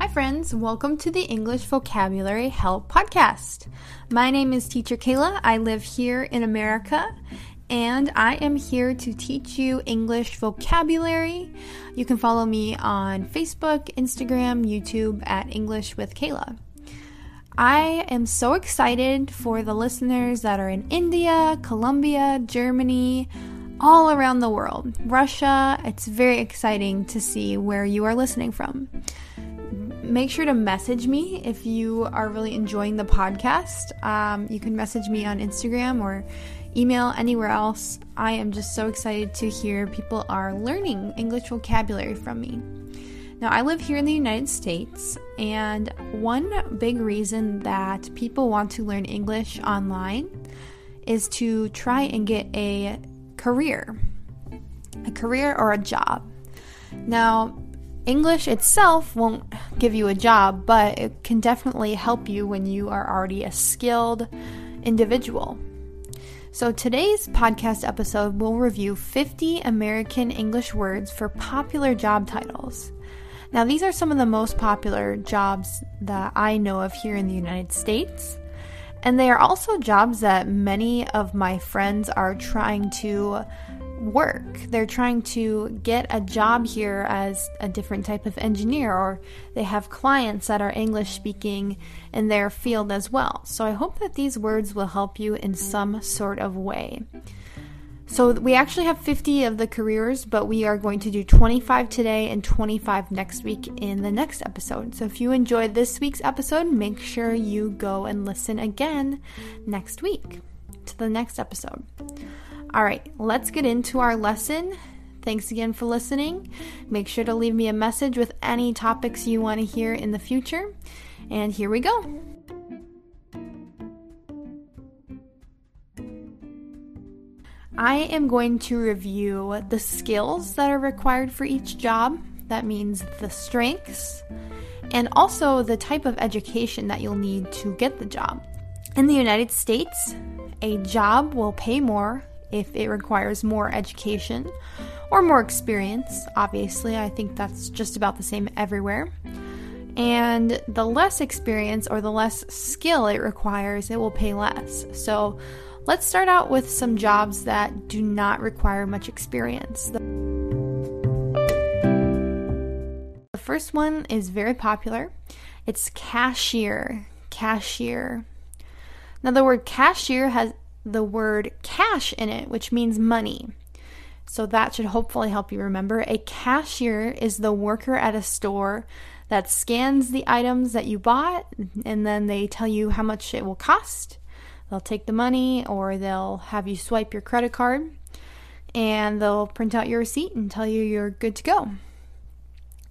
Hi, friends. Welcome to the English Vocabulary Help Podcast. My name is Teacher Kayla. I live here in America and I am here to teach you English vocabulary. You can follow me on Facebook, Instagram, YouTube at English with Kayla. I am so excited for the listeners that are in India, Colombia, Germany, all around the world. Russia, it's very exciting to see where you are listening from make sure to message me if you are really enjoying the podcast. Um, you can message me on Instagram or email anywhere else. I am just so excited to hear people are learning English vocabulary from me. Now, I live here in the United States, and one big reason that people want to learn English online is to try and get a career, a career or a job. Now, English itself won't give you a job, but it can definitely help you when you are already a skilled individual. So, today's podcast episode will review 50 American English words for popular job titles. Now, these are some of the most popular jobs that I know of here in the United States. And they are also jobs that many of my friends are trying to work. They're trying to get a job here as a different type of engineer, or they have clients that are English speaking in their field as well. So I hope that these words will help you in some sort of way. So we actually have 50 of the careers, but we are going to do 25 today and 25 next week in the next episode. So if you enjoyed this week's episode, make sure you go and listen again next week to the next episode. All right, let's get into our lesson. Thanks again for listening. Make sure to leave me a message with any topics you want to hear in the future. And here we go. I am going to review the skills that are required for each job. That means the strengths and also the type of education that you'll need to get the job. In the United States, a job will pay more if it requires more education or more experience. Obviously, I think that's just about the same everywhere. And the less experience or the less skill it requires, it will pay less. So let's start out with some jobs that do not require much experience. The first one is very popular it's cashier. Cashier. Now, the word cashier has the word cash in it, which means money. So that should hopefully help you remember. A cashier is the worker at a store that scans the items that you bought and then they tell you how much it will cost. They'll take the money or they'll have you swipe your credit card and they'll print out your receipt and tell you you're good to go.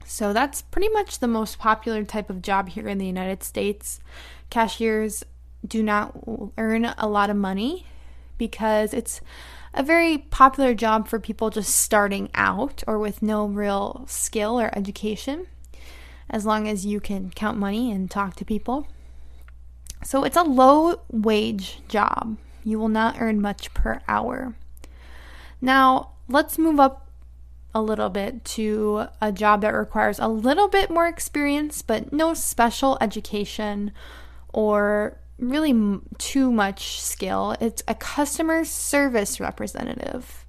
So that's pretty much the most popular type of job here in the United States. Cashiers do not earn a lot of money because it's a very popular job for people just starting out or with no real skill or education, as long as you can count money and talk to people. So it's a low wage job. You will not earn much per hour. Now, let's move up a little bit to a job that requires a little bit more experience, but no special education or really m- too much skill. It's a customer service representative.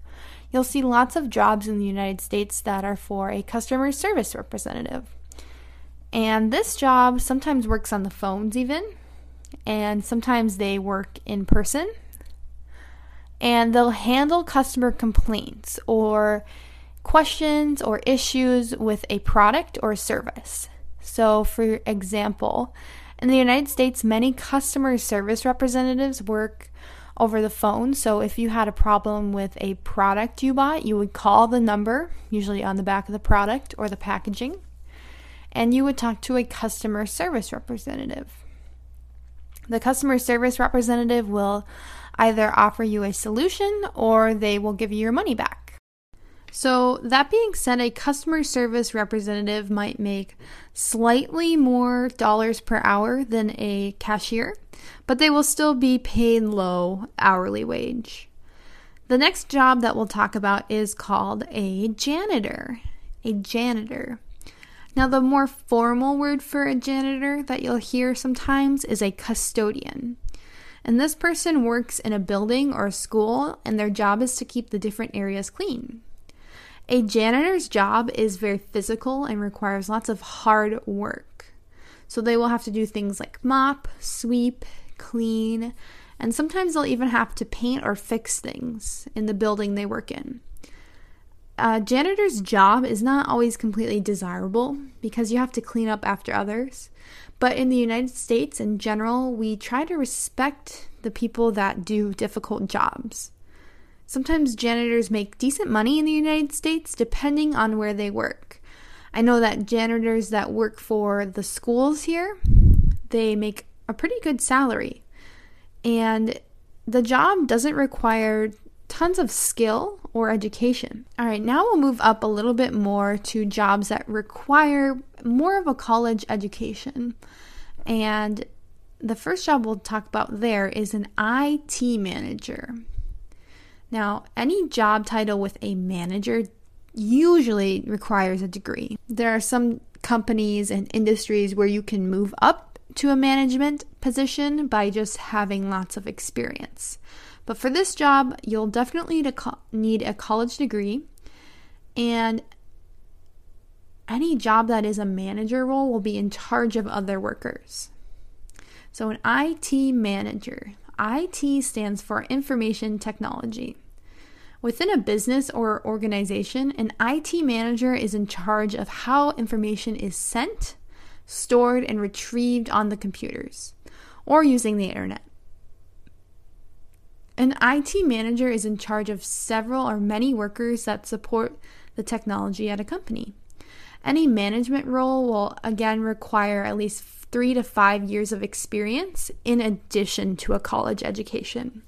You'll see lots of jobs in the United States that are for a customer service representative. And this job sometimes works on the phones, even, and sometimes they work in person. And they'll handle customer complaints or questions or issues with a product or service. So, for example, in the United States, many customer service representatives work over the phone. So if you had a problem with a product you bought, you would call the number, usually on the back of the product or the packaging, and you would talk to a customer service representative. The customer service representative will either offer you a solution or they will give you your money back. So, that being said, a customer service representative might make slightly more dollars per hour than a cashier, but they will still be paid low hourly wage. The next job that we'll talk about is called a janitor. A janitor. Now, the more formal word for a janitor that you'll hear sometimes is a custodian. And this person works in a building or a school, and their job is to keep the different areas clean. A janitor's job is very physical and requires lots of hard work. So they will have to do things like mop, sweep, clean, and sometimes they'll even have to paint or fix things in the building they work in. A janitor's job is not always completely desirable because you have to clean up after others. But in the United States in general, we try to respect the people that do difficult jobs. Sometimes janitors make decent money in the United States depending on where they work. I know that janitors that work for the schools here, they make a pretty good salary. And the job doesn't require tons of skill or education. All right, now we'll move up a little bit more to jobs that require more of a college education. And the first job we'll talk about there is an IT manager. Now, any job title with a manager usually requires a degree. There are some companies and industries where you can move up to a management position by just having lots of experience. But for this job, you'll definitely need a college degree, and any job that is a manager role will be in charge of other workers. So, an IT manager, IT stands for Information Technology. Within a business or organization, an IT manager is in charge of how information is sent, stored, and retrieved on the computers or using the internet. An IT manager is in charge of several or many workers that support the technology at a company. Any management role will again require at least three to five years of experience in addition to a college education.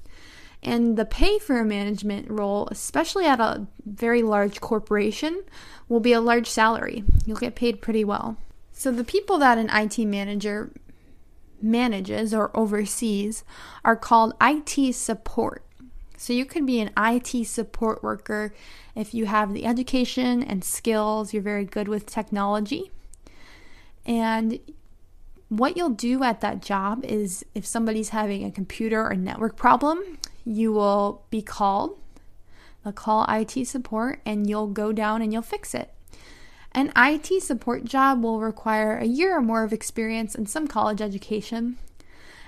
And the pay for a management role, especially at a very large corporation, will be a large salary. You'll get paid pretty well. So, the people that an IT manager manages or oversees are called IT support. So, you could be an IT support worker if you have the education and skills, you're very good with technology. And what you'll do at that job is if somebody's having a computer or network problem, you will be called. They'll call IT support and you'll go down and you'll fix it. An IT support job will require a year or more of experience and some college education,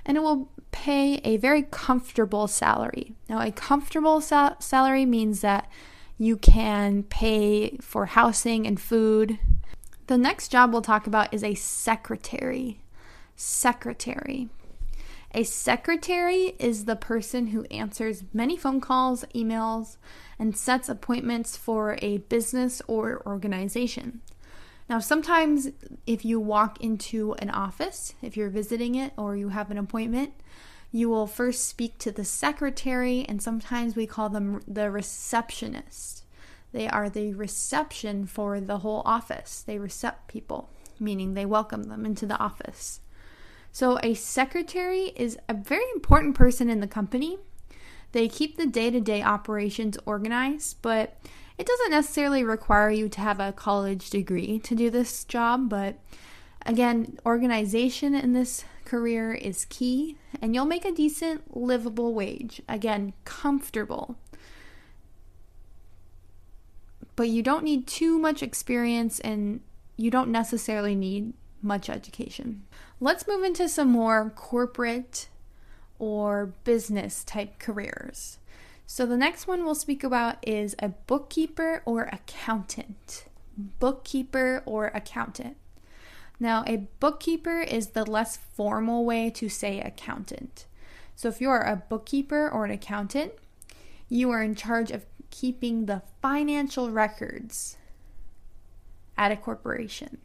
and it will pay a very comfortable salary. Now, a comfortable sal- salary means that you can pay for housing and food. The next job we'll talk about is a secretary secretary. A secretary is the person who answers many phone calls, emails, and sets appointments for a business or organization. Now, sometimes if you walk into an office, if you're visiting it or you have an appointment, you will first speak to the secretary, and sometimes we call them the receptionist. They are the reception for the whole office. They recept people, meaning they welcome them into the office. So, a secretary is a very important person in the company. They keep the day to day operations organized, but it doesn't necessarily require you to have a college degree to do this job. But again, organization in this career is key, and you'll make a decent, livable wage. Again, comfortable. But you don't need too much experience, and you don't necessarily need much education. Let's move into some more corporate or business type careers. So, the next one we'll speak about is a bookkeeper or accountant. Bookkeeper or accountant. Now, a bookkeeper is the less formal way to say accountant. So, if you are a bookkeeper or an accountant, you are in charge of keeping the financial records at a corporation.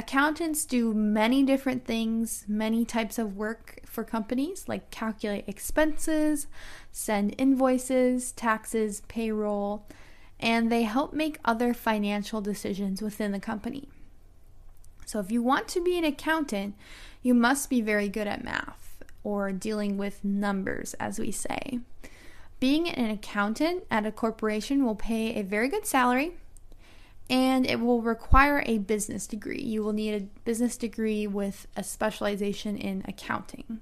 Accountants do many different things, many types of work for companies, like calculate expenses, send invoices, taxes, payroll, and they help make other financial decisions within the company. So, if you want to be an accountant, you must be very good at math or dealing with numbers, as we say. Being an accountant at a corporation will pay a very good salary and it will require a business degree. You will need a business degree with a specialization in accounting.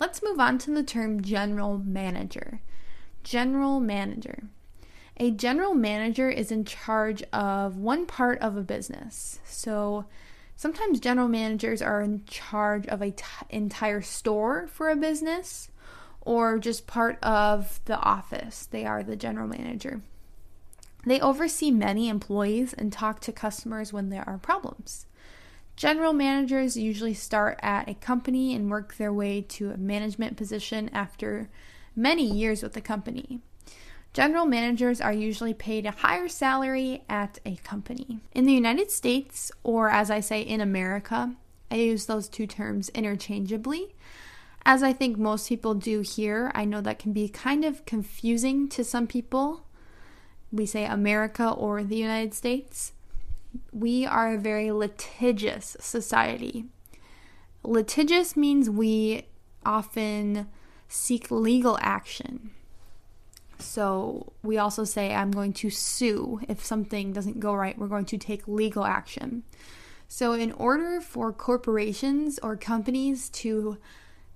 Let's move on to the term general manager. General manager. A general manager is in charge of one part of a business. So sometimes general managers are in charge of a t- entire store for a business or just part of the office. They are the general manager. They oversee many employees and talk to customers when there are problems. General managers usually start at a company and work their way to a management position after many years with the company. General managers are usually paid a higher salary at a company. In the United States, or as I say in America, I use those two terms interchangeably. As I think most people do here, I know that can be kind of confusing to some people we say America or the United States, we are a very litigious society. Litigious means we often seek legal action. So we also say, I'm going to sue. If something doesn't go right, we're going to take legal action. So, in order for corporations or companies to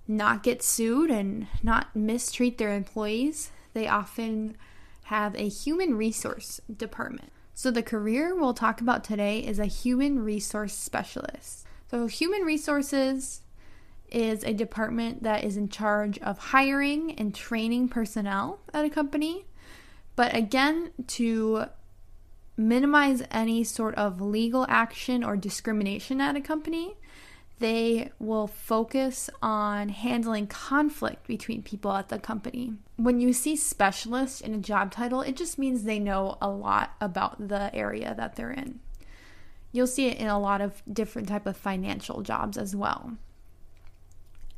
not get sued and not mistreat their employees, they often have a human resource department. So, the career we'll talk about today is a human resource specialist. So, human resources is a department that is in charge of hiring and training personnel at a company. But again, to minimize any sort of legal action or discrimination at a company, they will focus on handling conflict between people at the company. When you see specialist in a job title, it just means they know a lot about the area that they're in. You'll see it in a lot of different type of financial jobs as well.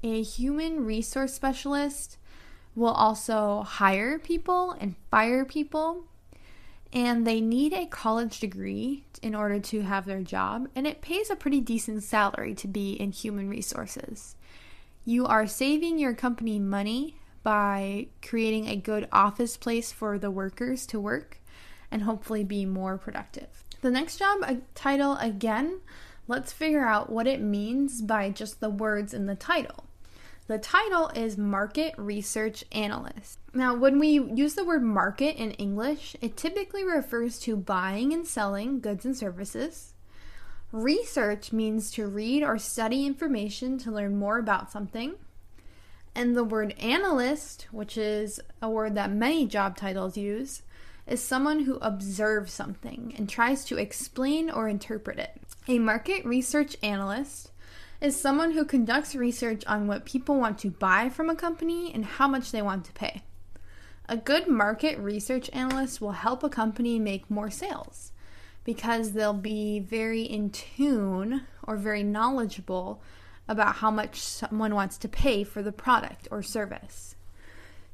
A human resource specialist will also hire people and fire people and they need a college degree in order to have their job, and it pays a pretty decent salary to be in human resources. You are saving your company money by creating a good office place for the workers to work and hopefully be more productive. The next job title, again, let's figure out what it means by just the words in the title. The title is Market Research Analyst. Now, when we use the word market in English, it typically refers to buying and selling goods and services. Research means to read or study information to learn more about something. And the word analyst, which is a word that many job titles use, is someone who observes something and tries to explain or interpret it. A market research analyst is someone who conducts research on what people want to buy from a company and how much they want to pay. A good market research analyst will help a company make more sales because they'll be very in tune or very knowledgeable about how much someone wants to pay for the product or service.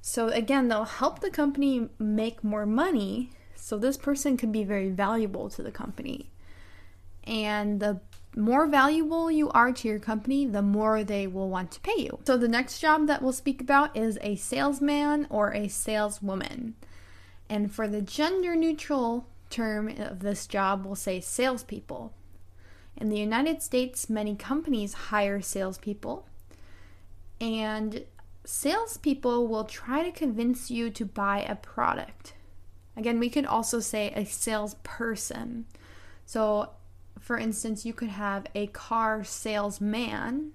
So, again, they'll help the company make more money. So, this person could be very valuable to the company. And the more valuable you are to your company, the more they will want to pay you. So, the next job that we'll speak about is a salesman or a saleswoman. And for the gender neutral term of this job, we'll say salespeople. In the United States, many companies hire salespeople, and salespeople will try to convince you to buy a product. Again, we could also say a salesperson. So, for instance, you could have a car salesman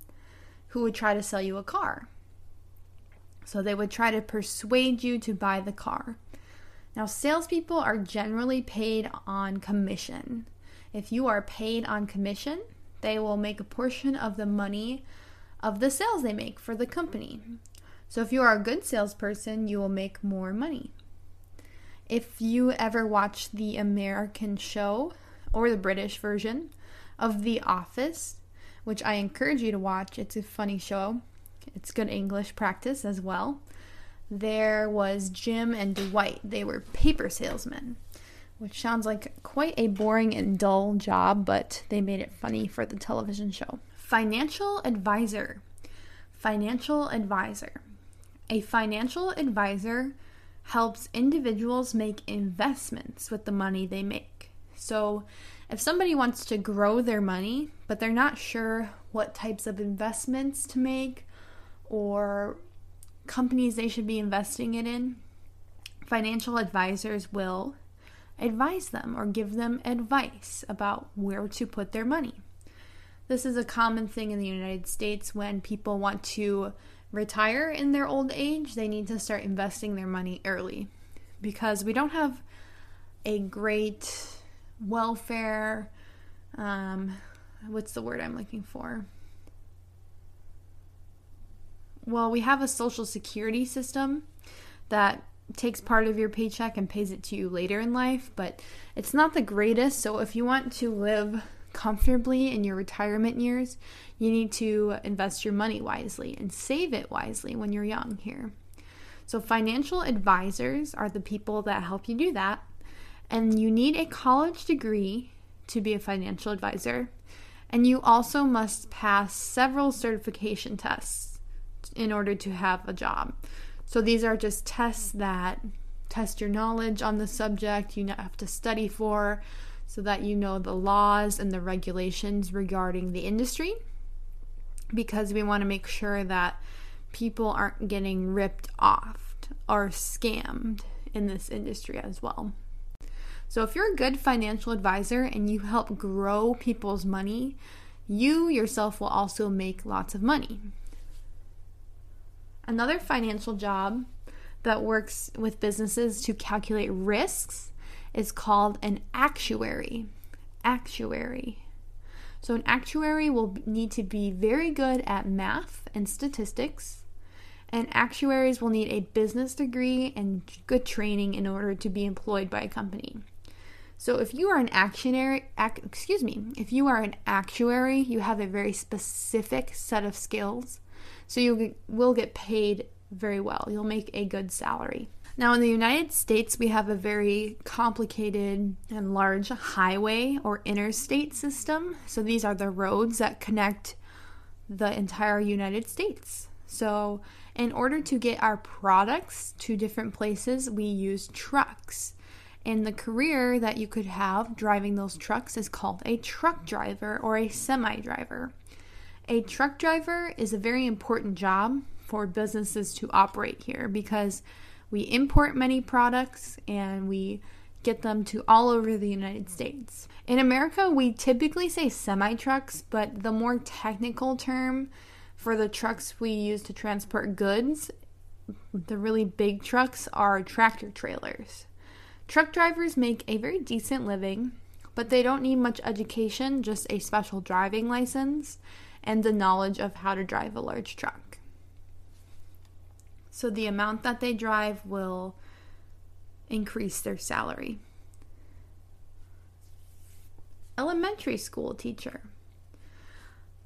who would try to sell you a car. So they would try to persuade you to buy the car. Now, salespeople are generally paid on commission. If you are paid on commission, they will make a portion of the money of the sales they make for the company. So, if you are a good salesperson, you will make more money. If you ever watch the American show or the British version of The Office, which I encourage you to watch. It's a funny show, it's good English practice as well. There was Jim and Dwight, they were paper salesmen, which sounds like quite a boring and dull job, but they made it funny for the television show. Financial advisor. Financial advisor. A financial advisor helps individuals make investments with the money they make. So, if somebody wants to grow their money, but they're not sure what types of investments to make or companies they should be investing it in, financial advisors will advise them or give them advice about where to put their money. This is a common thing in the United States when people want to retire in their old age, they need to start investing their money early because we don't have a great welfare um, what's the word I'm looking for? Well, we have a social security system that takes part of your paycheck and pays it to you later in life, but it's not the greatest. So if you want to live comfortably in your retirement years, you need to invest your money wisely and save it wisely when you're young here. So financial advisors are the people that help you do that. And you need a college degree to be a financial advisor. And you also must pass several certification tests in order to have a job. So these are just tests that test your knowledge on the subject you have to study for so that you know the laws and the regulations regarding the industry because we want to make sure that people aren't getting ripped off or scammed in this industry as well. So, if you're a good financial advisor and you help grow people's money, you yourself will also make lots of money. Another financial job that works with businesses to calculate risks is called an actuary. Actuary. So, an actuary will need to be very good at math and statistics, and actuaries will need a business degree and good training in order to be employed by a company. So if you are an actionary, ac- excuse me, if you are an actuary, you have a very specific set of skills. So you will get paid very well. You'll make a good salary. Now, in the United States, we have a very complicated and large highway or interstate system. So, these are the roads that connect the entire United States. So, in order to get our products to different places, we use trucks. And the career that you could have driving those trucks is called a truck driver or a semi driver. A truck driver is a very important job for businesses to operate here because we import many products and we get them to all over the United States. In America, we typically say semi trucks, but the more technical term for the trucks we use to transport goods, the really big trucks, are tractor trailers. Truck drivers make a very decent living, but they don't need much education, just a special driving license and the knowledge of how to drive a large truck. So the amount that they drive will increase their salary. Elementary school teacher.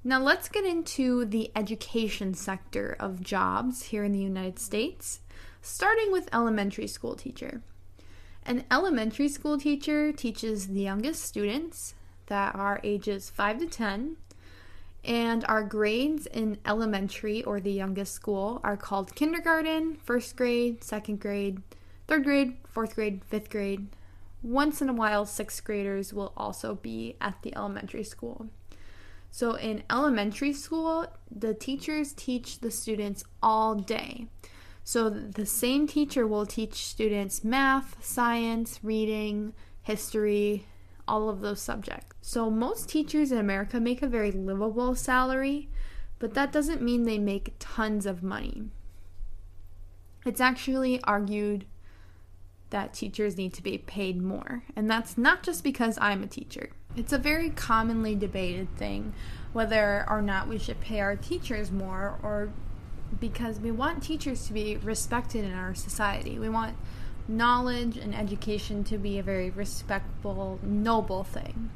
Now let's get into the education sector of jobs here in the United States, starting with elementary school teacher. An elementary school teacher teaches the youngest students that are ages 5 to 10, and our grades in elementary or the youngest school are called kindergarten, first grade, second grade, third grade, fourth grade, fifth grade. Once in a while, sixth graders will also be at the elementary school. So, in elementary school, the teachers teach the students all day. So the same teacher will teach students math, science, reading, history, all of those subjects. So most teachers in America make a very livable salary, but that doesn't mean they make tons of money. It's actually argued that teachers need to be paid more, and that's not just because I'm a teacher. It's a very commonly debated thing whether or not we should pay our teachers more or because we want teachers to be respected in our society. We want knowledge and education to be a very respectable, noble thing.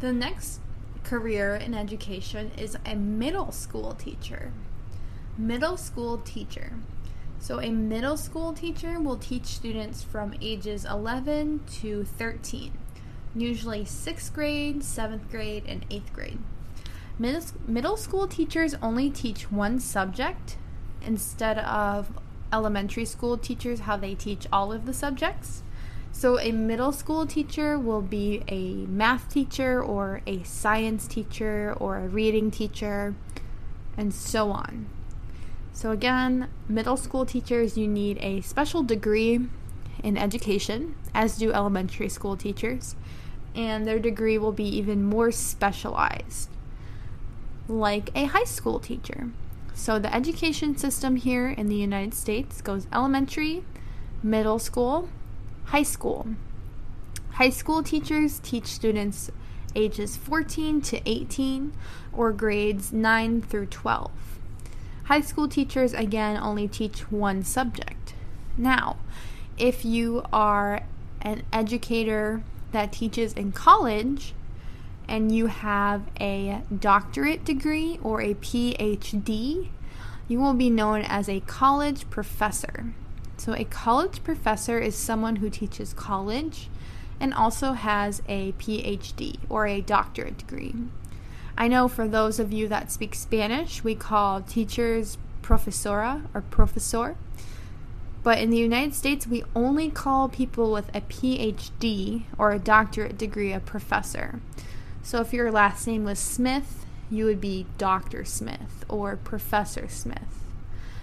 The next career in education is a middle school teacher. Middle school teacher. So, a middle school teacher will teach students from ages 11 to 13, usually 6th grade, 7th grade, and 8th grade. Middle school teachers only teach one subject instead of elementary school teachers how they teach all of the subjects. So, a middle school teacher will be a math teacher or a science teacher or a reading teacher, and so on. So, again, middle school teachers, you need a special degree in education, as do elementary school teachers, and their degree will be even more specialized, like a high school teacher. So, the education system here in the United States goes elementary, middle school, high school. High school teachers teach students ages 14 to 18 or grades 9 through 12. High school teachers, again, only teach one subject. Now, if you are an educator that teaches in college and you have a doctorate degree or a PhD, you will be known as a college professor. So, a college professor is someone who teaches college and also has a PhD or a doctorate degree. I know for those of you that speak Spanish, we call teachers profesora or profesor. But in the United States, we only call people with a PhD or a doctorate degree a professor. So if your last name was Smith, you would be Dr. Smith or Professor Smith.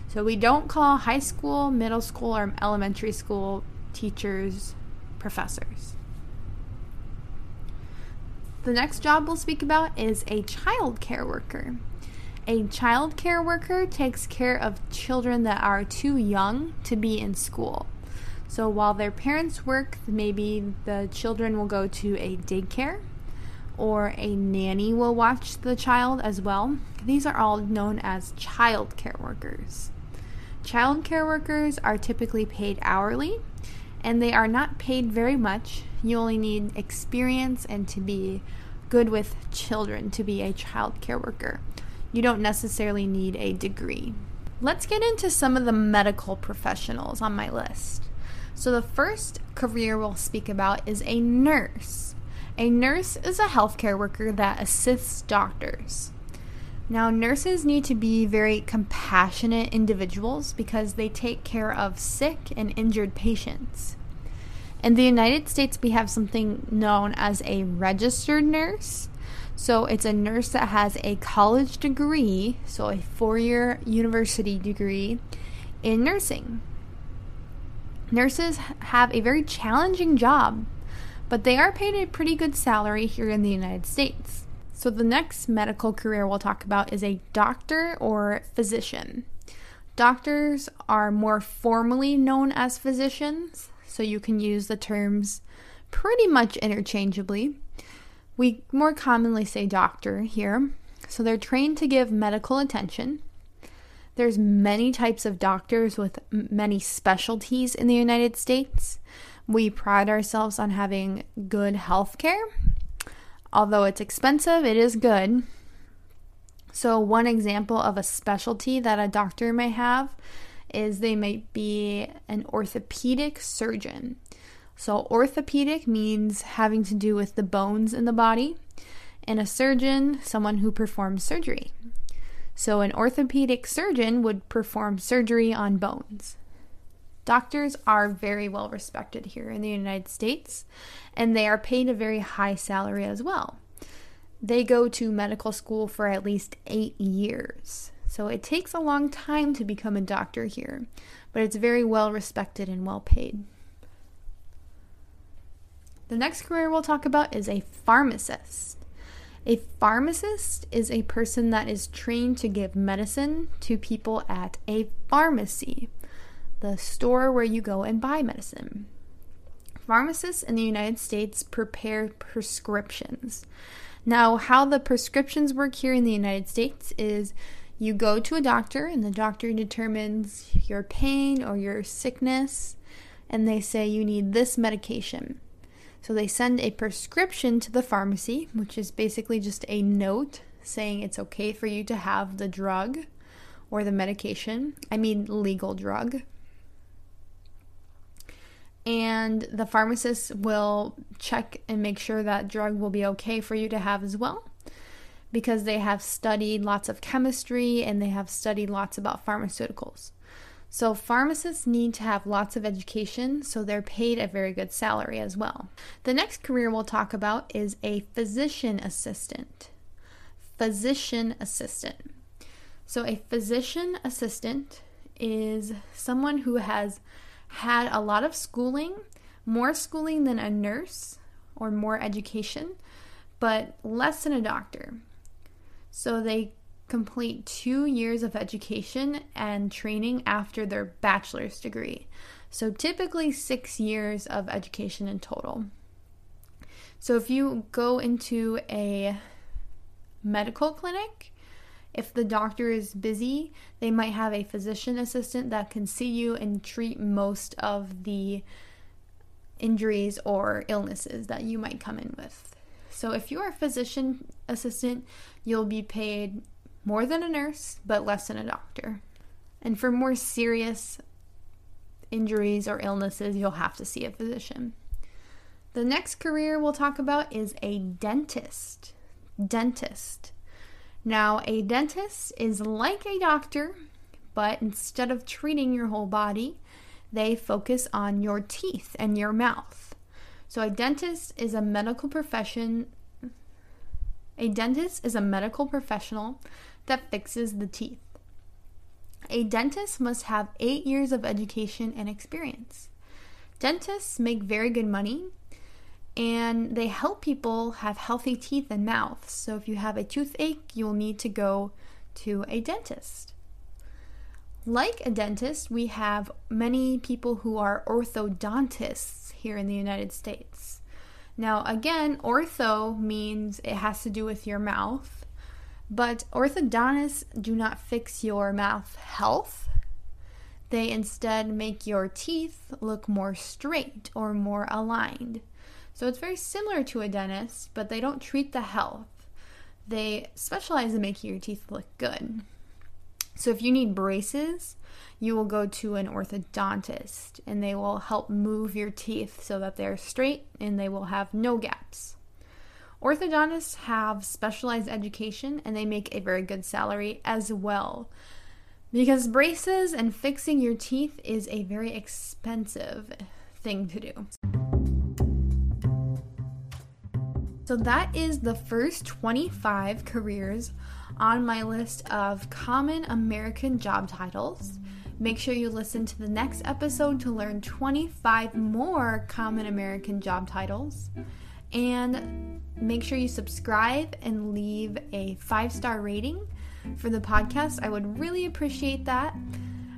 So we don't call high school, middle school, or elementary school teachers professors. The next job we'll speak about is a child care worker. A child care worker takes care of children that are too young to be in school. So while their parents work, maybe the children will go to a daycare or a nanny will watch the child as well. These are all known as child care workers. Child care workers are typically paid hourly and they are not paid very much. You only need experience and to be good with children to be a child care worker. You don't necessarily need a degree. Let's get into some of the medical professionals on my list. So, the first career we'll speak about is a nurse. A nurse is a healthcare worker that assists doctors. Now, nurses need to be very compassionate individuals because they take care of sick and injured patients. In the United States, we have something known as a registered nurse. So, it's a nurse that has a college degree, so a four year university degree in nursing. Nurses have a very challenging job but they are paid a pretty good salary here in the United States. So, the next medical career we'll talk about is a doctor or physician. Doctors are more formally known as physicians, so you can use the terms pretty much interchangeably. We more commonly say doctor here. So they're trained to give medical attention. There's many types of doctors with many specialties in the United States. We pride ourselves on having good health care. Although it's expensive, it is good. So, one example of a specialty that a doctor may have is they might be an orthopedic surgeon. So, orthopedic means having to do with the bones in the body, and a surgeon, someone who performs surgery. So, an orthopedic surgeon would perform surgery on bones. Doctors are very well respected here in the United States, and they are paid a very high salary as well. They go to medical school for at least eight years. So it takes a long time to become a doctor here, but it's very well respected and well paid. The next career we'll talk about is a pharmacist. A pharmacist is a person that is trained to give medicine to people at a pharmacy the store where you go and buy medicine. Pharmacists in the United States prepare prescriptions. Now, how the prescriptions work here in the United States is you go to a doctor, and the doctor determines your pain or your sickness, and they say you need this medication. So they send a prescription to the pharmacy, which is basically just a note saying it's okay for you to have the drug or the medication. I mean, legal drug and the pharmacist will check and make sure that drug will be okay for you to have as well because they have studied lots of chemistry and they have studied lots about pharmaceuticals. So, pharmacists need to have lots of education, so they're paid a very good salary as well. The next career we'll talk about is a physician assistant. Physician assistant. So, a physician assistant is someone who has had a lot of schooling, more schooling than a nurse or more education, but less than a doctor. So, they complete two years of education and training after their bachelor's degree. So, typically, six years of education in total. So, if you go into a medical clinic, if the doctor is busy, they might have a physician assistant that can see you and treat most of the injuries or illnesses that you might come in with. So, if you're a physician assistant, you'll be paid more than a nurse, but less than a doctor. And for more serious injuries or illnesses, you'll have to see a physician. The next career we'll talk about is a dentist. Dentist. Now, a dentist is like a doctor, but instead of treating your whole body, they focus on your teeth and your mouth. So, a dentist is a medical profession. A dentist is a medical professional that fixes the teeth. A dentist must have eight years of education and experience. Dentists make very good money and they help people have healthy teeth and mouths. So if you have a toothache, you'll need to go to a dentist. Like a dentist, we have many people who are orthodontists here in the United States. Now, again, ortho means it has to do with your mouth, but orthodontists do not fix your mouth health. They instead make your teeth look more straight or more aligned. So it's very similar to a dentist, but they don't treat the health. They specialize in making your teeth look good. So if you need braces, you will go to an orthodontist and they will help move your teeth so that they're straight and they will have no gaps. Orthodontists have specialized education and they make a very good salary as well. Because braces and fixing your teeth is a very expensive thing to do. So, that is the first 25 careers on my list of common American job titles. Make sure you listen to the next episode to learn 25 more common American job titles. And make sure you subscribe and leave a five star rating for the podcast. I would really appreciate that.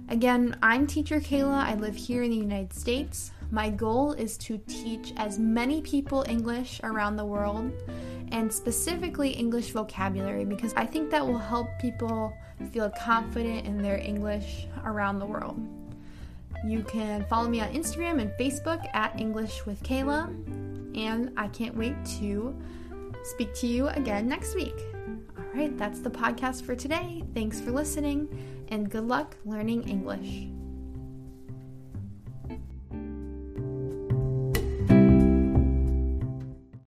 Again, I'm teacher Kayla. I live here in the United States. My goal is to teach as many people English around the world and specifically English vocabulary because I think that will help people feel confident in their English around the world. You can follow me on Instagram and Facebook at English with Kayla, and I can't wait to speak to you again next week. All right, that's the podcast for today. Thanks for listening, and good luck learning English.